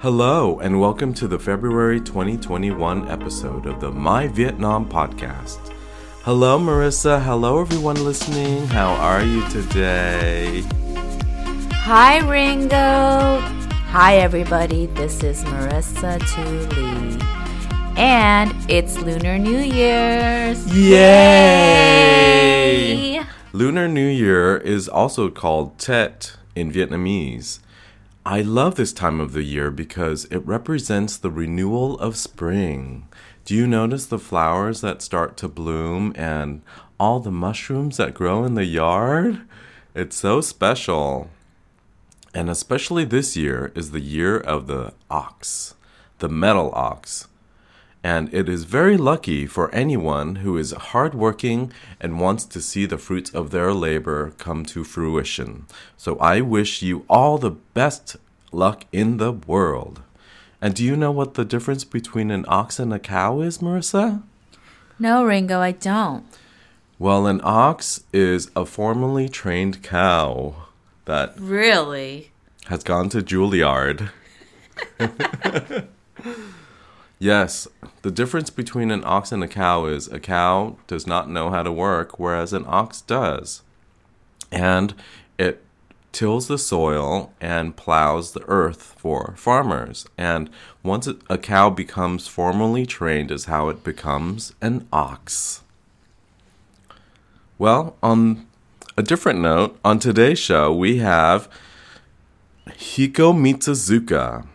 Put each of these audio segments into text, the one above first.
Hello, and welcome to the February 2021 episode of the My Vietnam podcast. Hello, Marisa. Hello, everyone listening. How are you today? Hi, Ringo. Hi, everybody. This is Marisa Tu Lee. And it's Lunar New Year's. Yay! Yay! Lunar New Year is also called Tet in Vietnamese. I love this time of the year because it represents the renewal of spring. Do you notice the flowers that start to bloom and all the mushrooms that grow in the yard? It's so special. And especially this year is the year of the ox, the metal ox. And it is very lucky for anyone who is hardworking and wants to see the fruits of their labor come to fruition. So I wish you all the best luck in the world. And do you know what the difference between an ox and a cow is, Marisa? No, Ringo, I don't. Well, an ox is a formally trained cow that Really? has gone to Juilliard. yes, the difference between an ox and a cow is a cow does not know how to work, whereas an ox does. And it tills the soil and plows the earth for farmers. And once a cow becomes formally trained, is how it becomes an ox. Well, on a different note, on today's show, we have Hiko Mitsuzuka.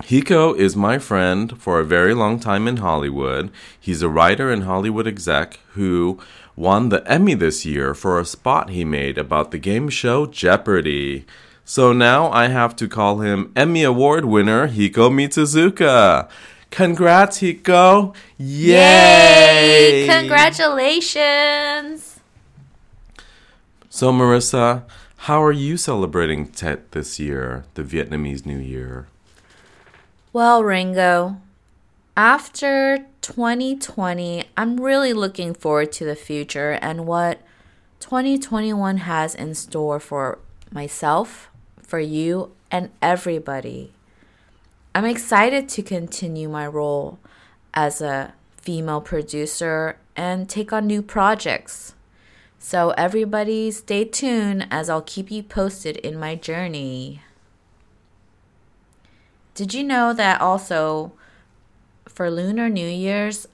Hiko is my friend for a very long time in Hollywood. He's a writer and Hollywood exec who won the Emmy this year for a spot he made about the game show Jeopardy. So now I have to call him Emmy Award winner Hiko Mitsuzuka. Congrats, Hiko! Yay! Congratulations! So, Marisa, how are you celebrating Tet this year, the Vietnamese New Year? Well, Ringo, after 2020, I'm really looking forward to the future and what 2021 has in store for myself, for you, and everybody. I'm excited to continue my role as a female producer and take on new projects. So, everybody, stay tuned as I'll keep you posted in my journey. Did you know that also for Lunar New Year's,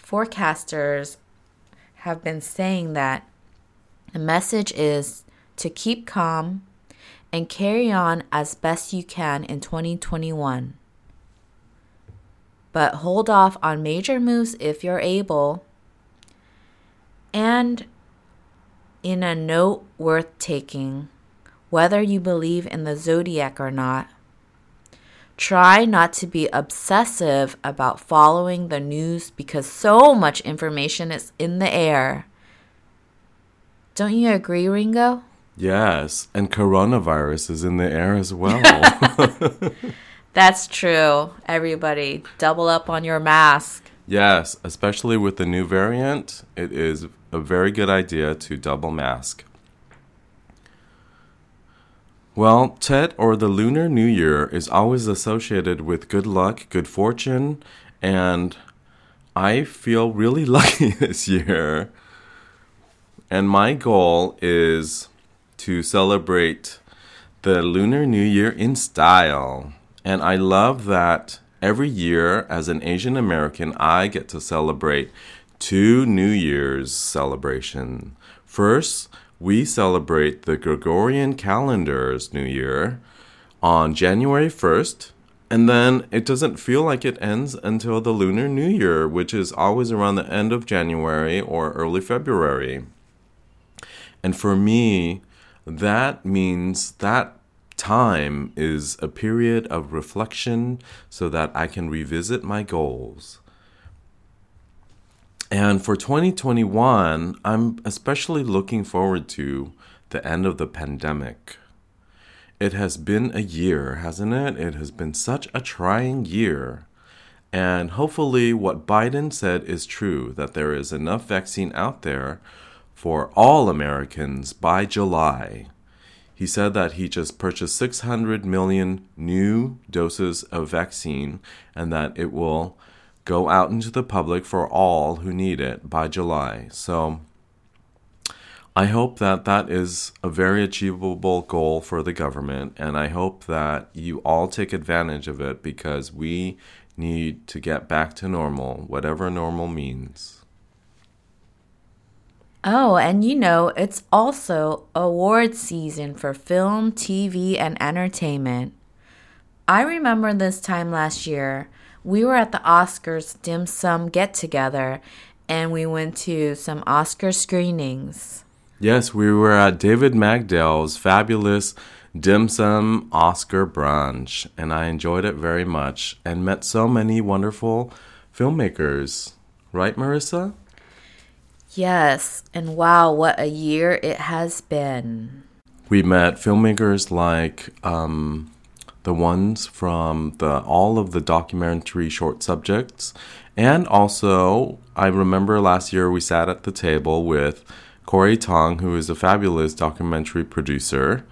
forecasters have been saying that the message is to keep calm and carry on as best you can in 2021. But hold off on major moves if you're able. And in a note worth taking, whether you believe in the zodiac or not, Try not to be obsessive about following the news because so much information is in the air. Don't you agree, Ringo? Yes, and coronavirus is in the air as well. That's true. Everybody, double up on your mask. yes, especially with the new variant, it is a very good idea to double mask. Well, Tet or the Lunar New Year is always associated with good luck, good fortune, and I feel really lucky this year. And my goal is to celebrate the Lunar New Year in style. And I love that every year, as an Asian American, I get to celebrate two New Year's celebration. First, we celebrate the Gregorian calendar's New Year on January 1st, and then it doesn't feel like it ends until the Lunar New Year, which is always around the end of January or early February. And for me, that means that time is a period of reflection so that I can revisit my goals. And for 2021, I'm especially looking forward to the end of the pandemic. It has been a year, hasn't it? It has been such a trying year. And hopefully, what Biden said is true that there is enough vaccine out there for all Americans by July. he said that he just purchased 600 million new doses of vaccine and that it will go out into the public for all who need it by July. So I hope that that is a very achievable goal for the government, and I hope that you all take advantage of it because we need to get back to normal, whatever normal means. Oh, and you know, it's also award season for film, TV, and entertainment. I remember this time last year, we were at the Oscars dim sum get together and we went to some Oscar screenings. Yes, we were at David Magdael's fabulous dim sum Oscar brunch, and I enjoyed it very much and met so many wonderful filmmakers. Right, Marisa? Yes, and wow, what a year it has been. We met filmmakers like um, the ones from the all of the documentary short subjects, and also I remember last year we sat at the table with Corey Tong, who is a fabulous documentary producer.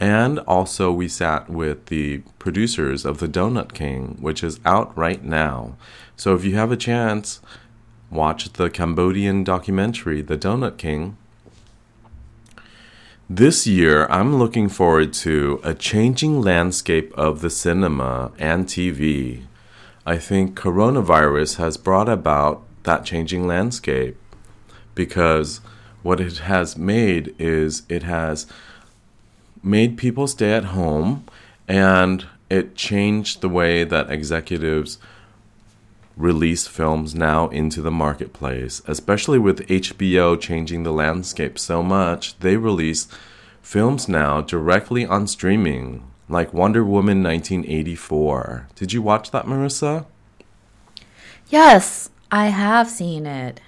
And also, we sat with the producers of The Donut King, which is out right now. So, if you have a chance, watch the Cambodian documentary, The Donut King. This year, I'm looking forward to a changing landscape of the cinema and TV. I think coronavirus has brought about that changing landscape because what it has made is it has made people stay at home and it changed the way that executives release films now into the marketplace, especially with HBO changing the landscape so much. They release films now directly on streaming, like Wonder Woman 1984. Did you watch that, Marisa? Yes, I have seen it.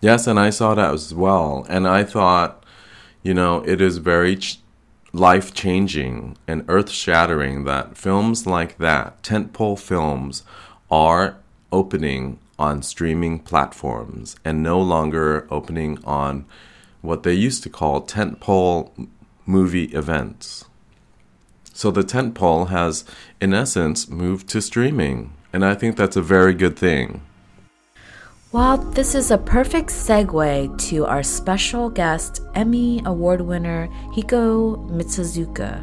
Yes, and I saw that as well. And I thought, you know, it is very ch- life changing and earth shattering that films like that, tentpole films, are opening on streaming platforms and no longer opening on what they used to call tentpole movie events. So the tentpole has, in essence, moved to streaming. And I think that's a very good thing. Well, this is a perfect segue to our special guest, Emmy Award winner Hiko Mitsuzuka.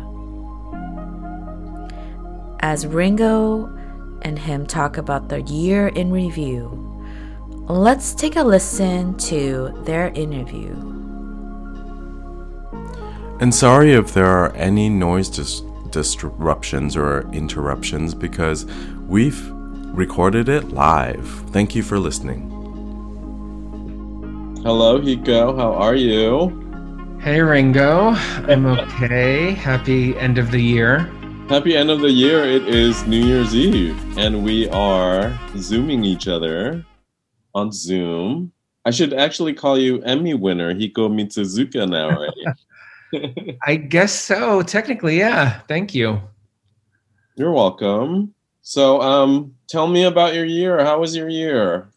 As Ringo and him talk about the year in review, let's take a listen to their interview. And sorry if there are any noise dis- disruptions or interruptions because we've recorded it live. Thank you for listening. Hello, Hiko. How are you? Hey, Ringo. I'm okay. Happy end of the year. Happy end of the year. It is New Year's Eve, and we are Zooming each other on Zoom. I should actually call you Emmy winner, Hiko Mitsuzuka now, right? I guess so. Technically, yeah. Thank you. You're welcome. So, um, tell me about your year. How was your year?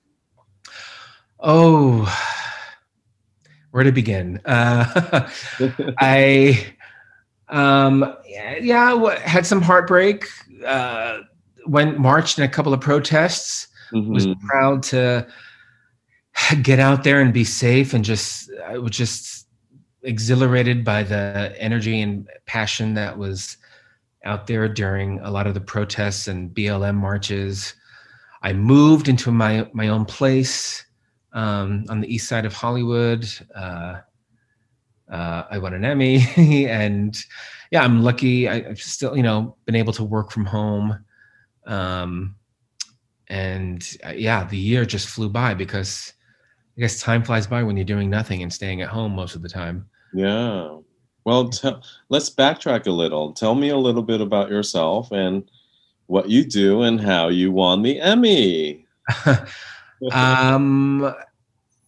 Oh, where to begin? Uh, I, um, yeah, had some heartbreak. Uh, went marched in a couple of protests. Mm-hmm. Was proud to get out there and be safe, and just I was just exhilarated by the energy and passion that was out there during a lot of the protests and BLM marches. I moved into my my own place um, on the east side of Hollywood. Uh, uh, I won an Emmy, and yeah, I'm lucky. I, have still, you know, been able to work from home. Um, and uh, yeah, the year just flew by because I guess time flies by when you're doing nothing and staying at home most of the time. Yeah. Well, t- let's backtrack a little. Tell me a little bit about yourself and what you do and how you won the Emmy. um,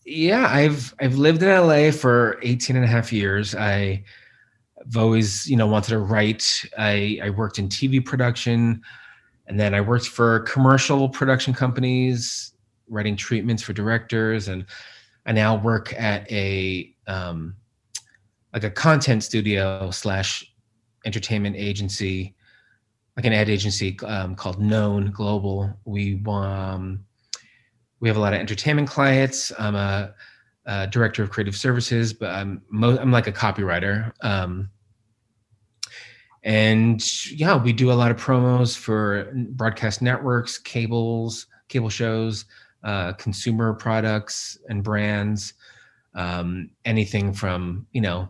yeah, I've I've lived in LA for 18 and a half years. I have always, you know, wanted to write. I, I worked in TV production and then I worked for commercial production companies, writing treatments for directors. And I now work at a um, like a content studio slash entertainment agency, like an ad agency um, called Known Global. We um, we have a lot of entertainment clients. I'm a, a director of creative services, but I'm mo- I'm like a copywriter. Um, and yeah, we do a lot of promos for broadcast networks, cables, cable shows, uh, consumer products and brands. Um, anything from you know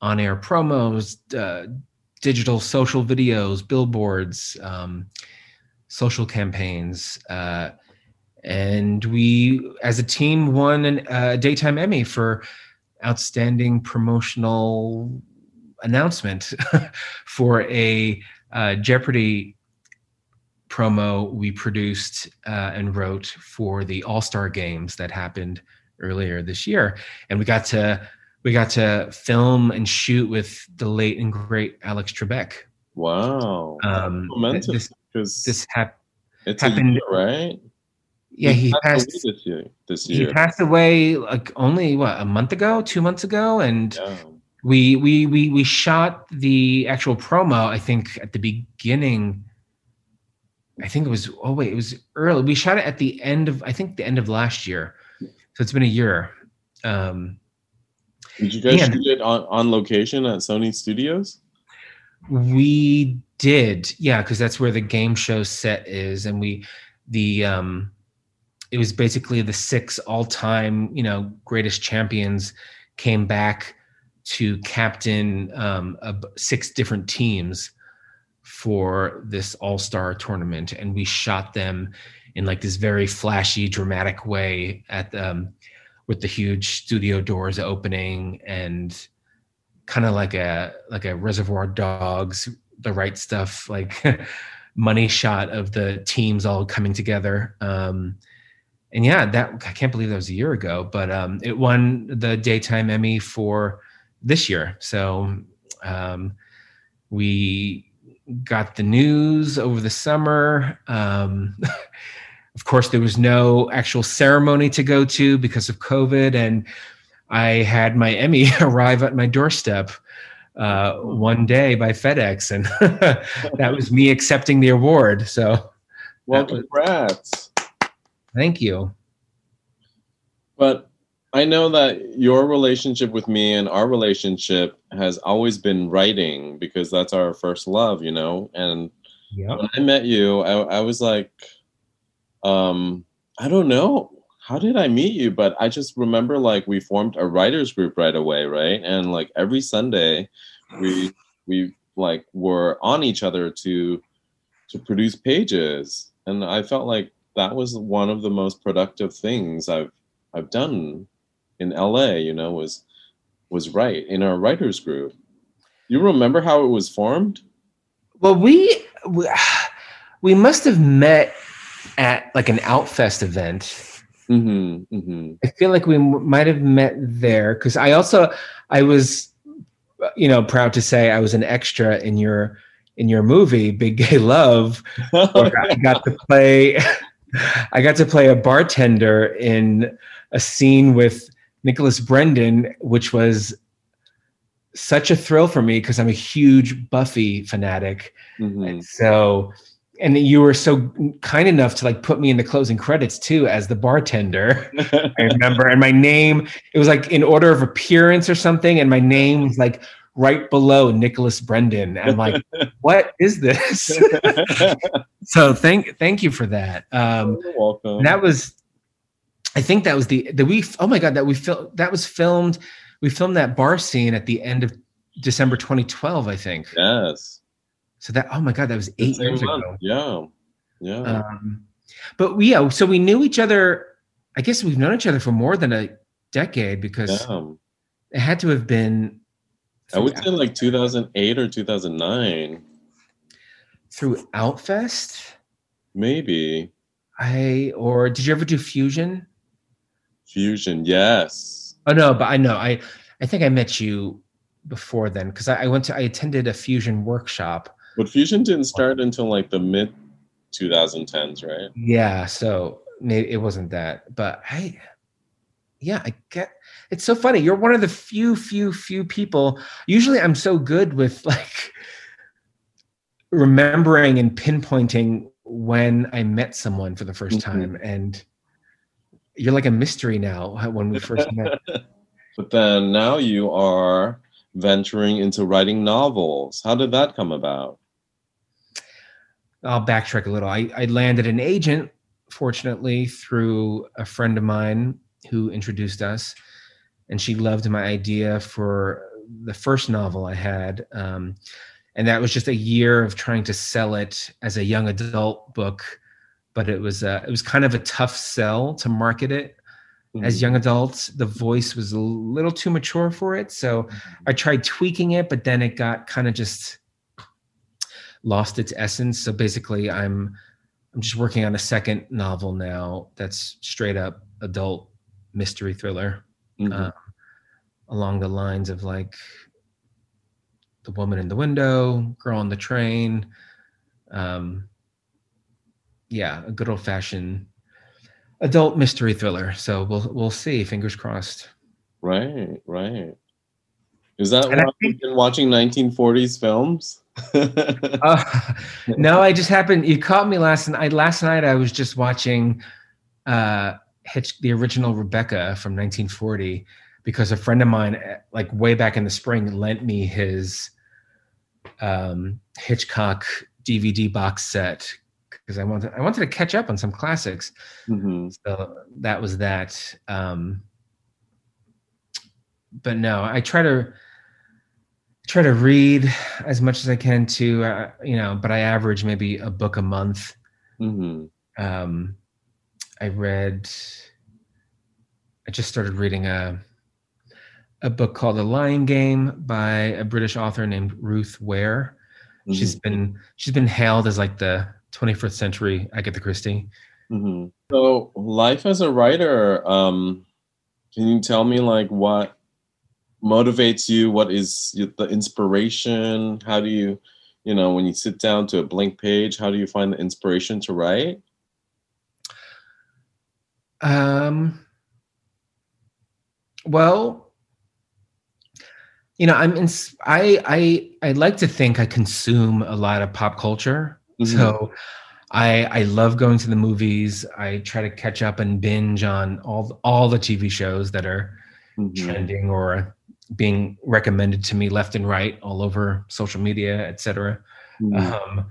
on-air promos, uh, digital social videos, billboards, um, social campaigns. Uh, and we, as a team, won a uh, daytime Emmy for outstanding promotional announcement for a uh, Jeopardy promo we produced uh, and wrote for the All Star Games that happened earlier this year, and we got to we got to film and shoot with the late and great Alex Trebek. Wow, um, momentum this, this hap- happened, year, right? Yeah, he, he passed, passed this year. This year, he passed away like only what a month ago, two months ago, and. Yeah. We, we we we shot the actual promo. I think at the beginning I think it was oh wait, it was early. We shot it at the end of I think the end of last year. So it's been a year. Um Did you guys shoot it on, on location at Sony Studios? We did, yeah, because that's where the game show set is, and we the um it was basically the six all-time, you know, greatest champions came back to captain um, six different teams for this all-star tournament. And we shot them in like this very flashy dramatic way at um, with the huge studio doors opening and kind of like a like a reservoir dogs the right stuff like money shot of the teams all coming together. Um, and yeah that i can't believe that was a year ago but um, it won the daytime emmy for this year so um, we got the news over the summer. Um, of course, there was no actual ceremony to go to because of COVID, and I had my Emmy arrive at my doorstep uh, one day by FedEx, and that was me accepting the award. So, well, congrats! Thank you. But I know that your relationship with me and our relationship has always been writing because that's our first love, you know. And yep. when I met you, I, I was like, um, I don't know how did I meet you, but I just remember like we formed a writers group right away, right? And like every Sunday, we we like were on each other to to produce pages, and I felt like that was one of the most productive things I've I've done in LA, you know, was was right in our writers group. You remember how it was formed? Well, we we, we must have met at like an Outfest event. Mm-hmm, mm-hmm. I feel like we m- might have met there because I also I was, you know, proud to say I was an extra in your in your movie Big Gay Love. I got to play. I got to play a bartender in a scene with Nicholas Brendon, which was such a thrill for me because I'm a huge Buffy fanatic. Mm-hmm. And so, and you were so kind enough to like put me in the closing credits too as the bartender. I remember, and my name, it was like in order of appearance or something, and my name was like right below Nicholas Brendon. I'm like, what is this? so thank thank you for that. Um, You're welcome. That was I think that was the the we oh my god that we fil- that was filmed we filmed that bar scene at the end of December 2012 I think. Yes. So that oh my god that was 8 years month. ago. Yeah. Yeah. Um, but yeah so we knew each other I guess we've known each other for more than a decade because yeah. it had to have been I would say like 2008 or 2009 through Outfest maybe I or did you ever do Fusion? Fusion, yes. Oh no, but I know I I think I met you before then because I, I, went to I attended a Fusion workshop. But Fusion didn't start until like the mid 2010s, right? Yeah, so maybe it wasn't that, but I yeah, I get it's so funny. You're one of the few, few, few people. Usually I'm so good with like remembering and pinpointing when I met someone for the 1st mm-hmm. time. And you're like a mystery now when we first met. but then now you are venturing into writing novels. How did that come about? I'll backtrack a little. I, I landed an agent, fortunately, through a friend of mine who introduced us, and she loved my idea for the first novel I had. Um, and that was just a year of trying to sell it as a young adult book, but it was uh, it was kind of a tough sell to market it mm-hmm. as young adults. The voice was a little too mature for it, so mm-hmm. I tried tweaking it, but then it got kind of just lost its essence. So basically, I'm I'm just working on a second novel now that's straight up adult mystery thriller, mm-hmm. uh, along the lines of like the woman in the window, girl on the train. Um, yeah, a good old fashioned adult mystery thriller. So we'll we'll see. Fingers crossed. Right, right. Is that why you've been watching 1940s films? uh, no, I just happened. You caught me last night. Last night I was just watching uh, Hitch, the original Rebecca from 1940, because a friend of mine, like way back in the spring, lent me his um, Hitchcock DVD box set because I wanted I wanted to catch up on some classics. Mm-hmm. So that was that. Um, but no, I try to try to read as much as I can too. Uh, you know, but I average maybe a book a month. Mm-hmm. Um, I read. I just started reading a a book called The Lying Game by a British author named Ruth Ware. Mm-hmm. She's been she's been hailed as like the 21st century Agatha Christie. Mm-hmm. So, life as a writer, um, can you tell me like what motivates you? What is the inspiration? How do you, you know, when you sit down to a blank page, how do you find the inspiration to write? Um. Well, you know i'm in, i i i like to think i consume a lot of pop culture mm-hmm. so i i love going to the movies i try to catch up and binge on all all the tv shows that are mm-hmm. trending or being recommended to me left and right all over social media etc mm-hmm. um,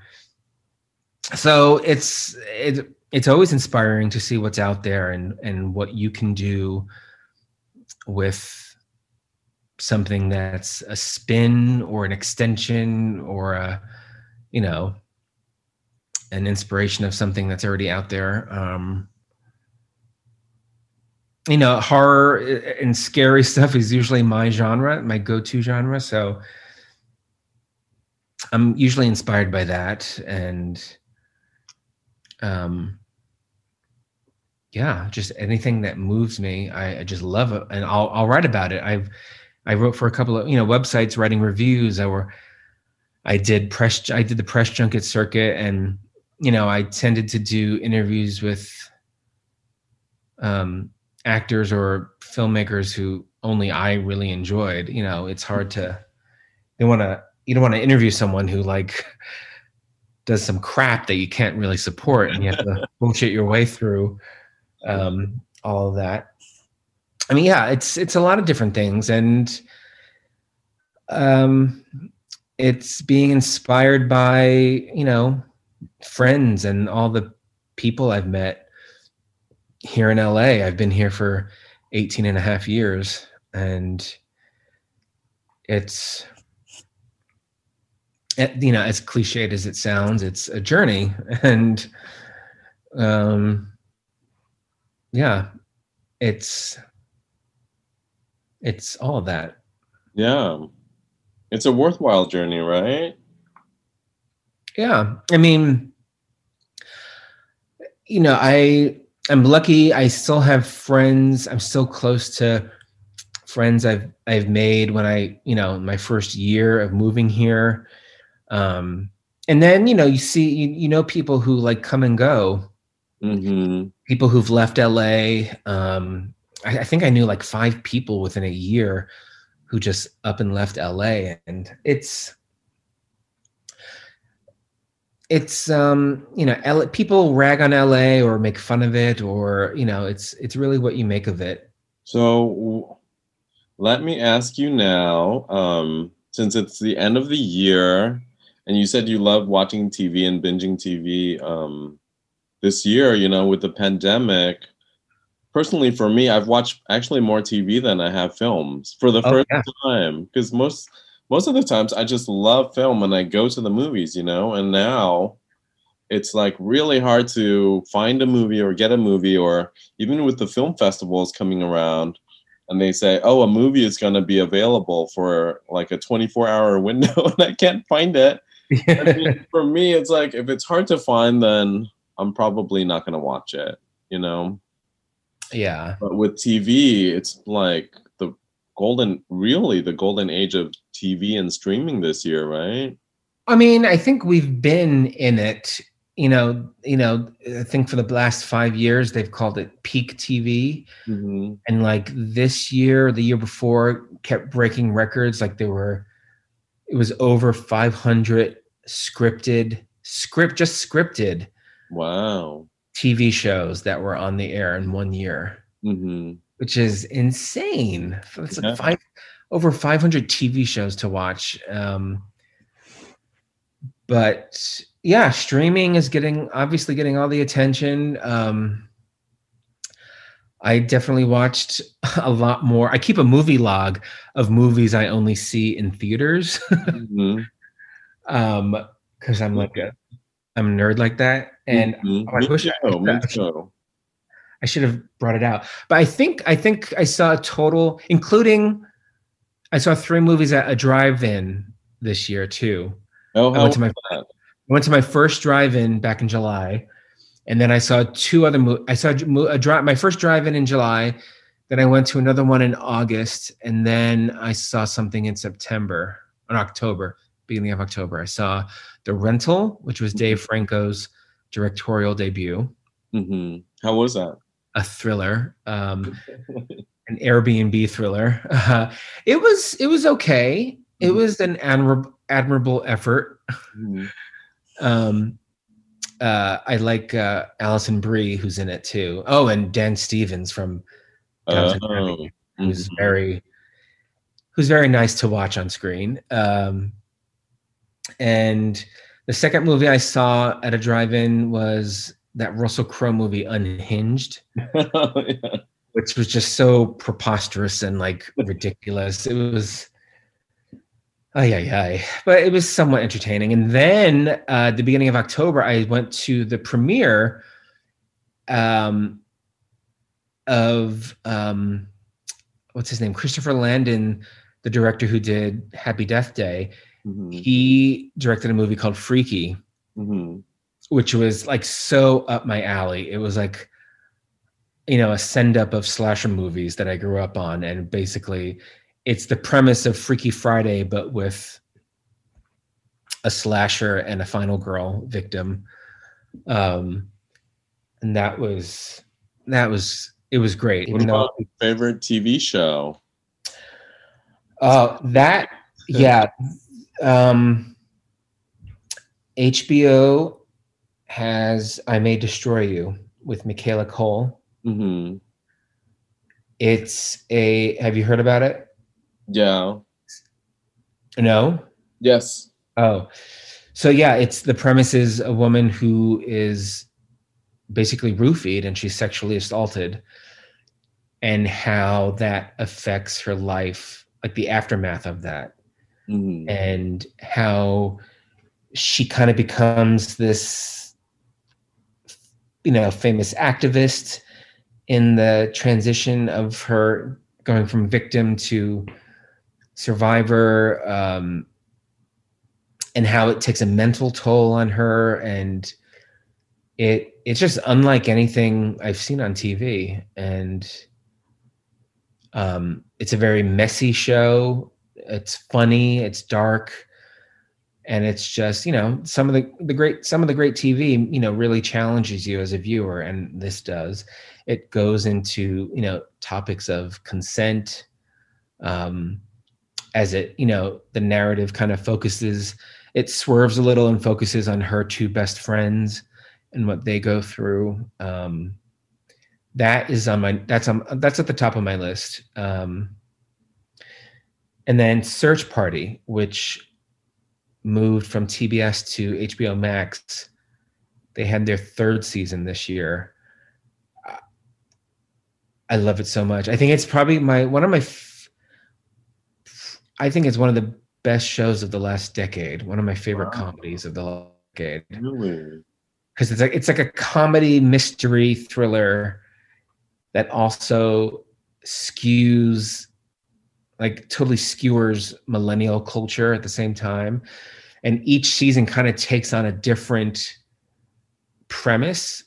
so it's it, it's always inspiring to see what's out there and and what you can do with something that's a spin or an extension or a you know an inspiration of something that's already out there. Um you know horror and scary stuff is usually my genre my go-to genre. So i'm usually inspired by that and um yeah just anything that moves me i, I just love it. And I'll, I'll write about it. I've I wrote for a couple of you know websites writing reviews. I were I did press I did the press junket circuit, and you know I tended to do interviews with um, actors or filmmakers who only I really enjoyed. You know, it's hard to you want to you don't want to interview someone who like does some crap that you can't really support, and you have to bullshit your way through um, all of that. I mean, yeah, it's it's a lot of different things, and um, it's being inspired by you know friends and all the people I've met here in LA. I've been here for 18 and a half years, and it's eh, you know as cliched as it sounds, it's a journey, and um, yeah, it's it's all that. Yeah. It's a worthwhile journey, right? Yeah. I mean, you know, I I'm lucky I still have friends. I'm still close to friends I've I've made when I, you know, my first year of moving here. Um and then, you know, you see you, you know people who like come and go. Mm-hmm. People who've left LA, um, I, I think I knew like five people within a year who just up and left LA, and it's it's um you know L- people rag on LA or make fun of it or you know it's it's really what you make of it. So let me ask you now, um, since it's the end of the year, and you said you love watching TV and binging TV um, this year, you know, with the pandemic. Personally, for me, I've watched actually more TV than I have films for the Oh, first yeah. time because most most of the times I just love film and I go to the movies, you know, and now it's like really hard to find a movie or get a movie or even with the film festivals coming around and they say oh a movie is going to be available for like a 24 hour window and i can't find it. I mean, for me it's like if it's hard to find then i'm probably not going to watch it you know yeah. but with tv it's like the golden really the golden age of tv and streaming this year right I mean, I think we've been in it. You know, you know. I think for the last five years they've called it peak TV, hmm and like this year, the year before, kept breaking records. Like there were, it was over 500 scripted script, just scripted wow TV shows that were on the air in one year, hmm which is insane. It's like Yeah. five over 500 TV shows to watch. Um, but yeah, streaming is getting obviously getting all the attention. Um, I definitely watched a lot more. I keep a movie log of movies I only see in theaters hmm um because I'm like a I'm a nerd like that and Mhm. I wish I- I should have brought it out. But I think I think I saw a total, including I saw three movies at a drive-in this year too. Oh, I went to my? I went to my first drive-in back in July, and then I saw two other movies. I saw a a drive my first drive-in in July, then I went to another one in August, and then I saw something in September or October, beginning of October. I saw The Rental, which was Dave Franco's directorial debut, hmm How was that? a thriller. Um, an Airbnb thriller. Uh, it was it was okay. It Mhm. was an admirable admirable effort. Mhm. Um, uh, I like uh, Alison Brie, who's in it too. Oh, and Dan Stevens from Downton Oh, Abbey, who's mhm. very who's very nice to watch on screen. Um, and the second movie I saw at a drive-in was that Russell Crowe movie Unhinged. Yeah. which was just so preposterous and like ridiculous. It was, oh yeah, yeah, but it was somewhat entertaining. And then uh, at the beginning of October, I went to the premiere um, of um, what's his name, Christopher Landon, the director who did Happy Death Day. Mhm. He directed a movie called Freaky, Mhm. which was like so up my alley. It was like, you know, a send up of slasher movies that I grew up on. And basically, it's the premise of Freaky Friday, but with a slasher and a final girl victim. Um, and that was, that was, it was great. What Even though, your favorite TV show? uh, that, yeah. Um, HBO has I May Destroy You with Michaela Coel. hmm It's a. Have you heard about it? Yeah. No. Yes. Oh, so yeah, it's the premise is a woman who is basically roofied and she's sexually assaulted, and how that affects her life, like the aftermath of that, hmm and how she kind of becomes this, you know, famous activist in the transition of her going from victim to survivor um, and how it takes a mental toll on her and it it's just unlike anything i've seen on tv and um, it's a very messy show it's funny it's dark and it's just you know some of the the great some of the great tv you know really challenges you as a viewer and this does. It goes into you know topics of consent um as it you know the narrative kind of focuses it swerves a little and focuses on her two best friends and what they go through. Um that is on my that's on that's at the top of my list. Um and then search party which moved from TBS to HBO Max. They had their third season this year. I love it so much. I think it's probably my one of my. F- I think it's one of the best shows of the last decade. One of my favorite wow. comedies of the decade. Really? Because it's like it's like a comedy mystery thriller that also skews like totally skewers millennial culture at the same time. And each season kind of takes on a different premise.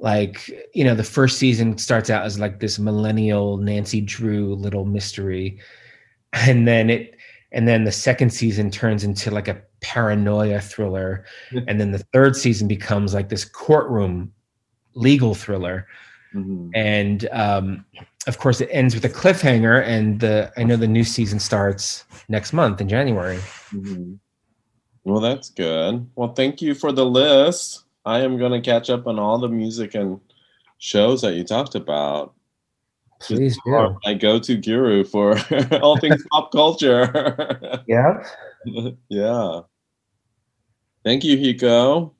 Like you know the first season starts out as like this millennial nancy drew little mystery. And then it and then the second season turns into like a paranoia thriller. And then the third season becomes like this courtroom legal thriller. Mm-hmm. and um of course, it ends with a cliffhanger, and the I know the new season starts next month in January. Mm-hmm. Well, that's good. Well, thank you for the list. I am going to catch up on all the music and shows that you talked about. Please do. My go-to guru for all things pop culture. yeah. yeah. Thank you, Hiko.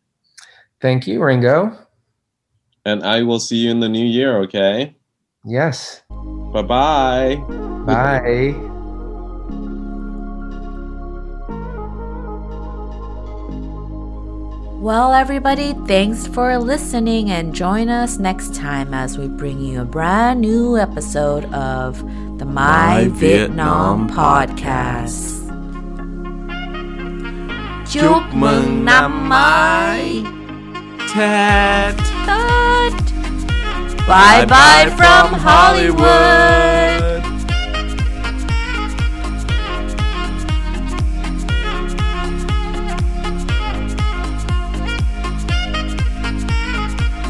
Thank you, Ringo. And I will see you in the new year, okay? Yes. Bye-bye. Bye. Well, everybody, thanks for listening and join us next time as we bring you a brand new episode of the My, My Vietnam, Vietnam Podcast. Chúc mừng năm mới. Tet. Bye bye from Hollywood.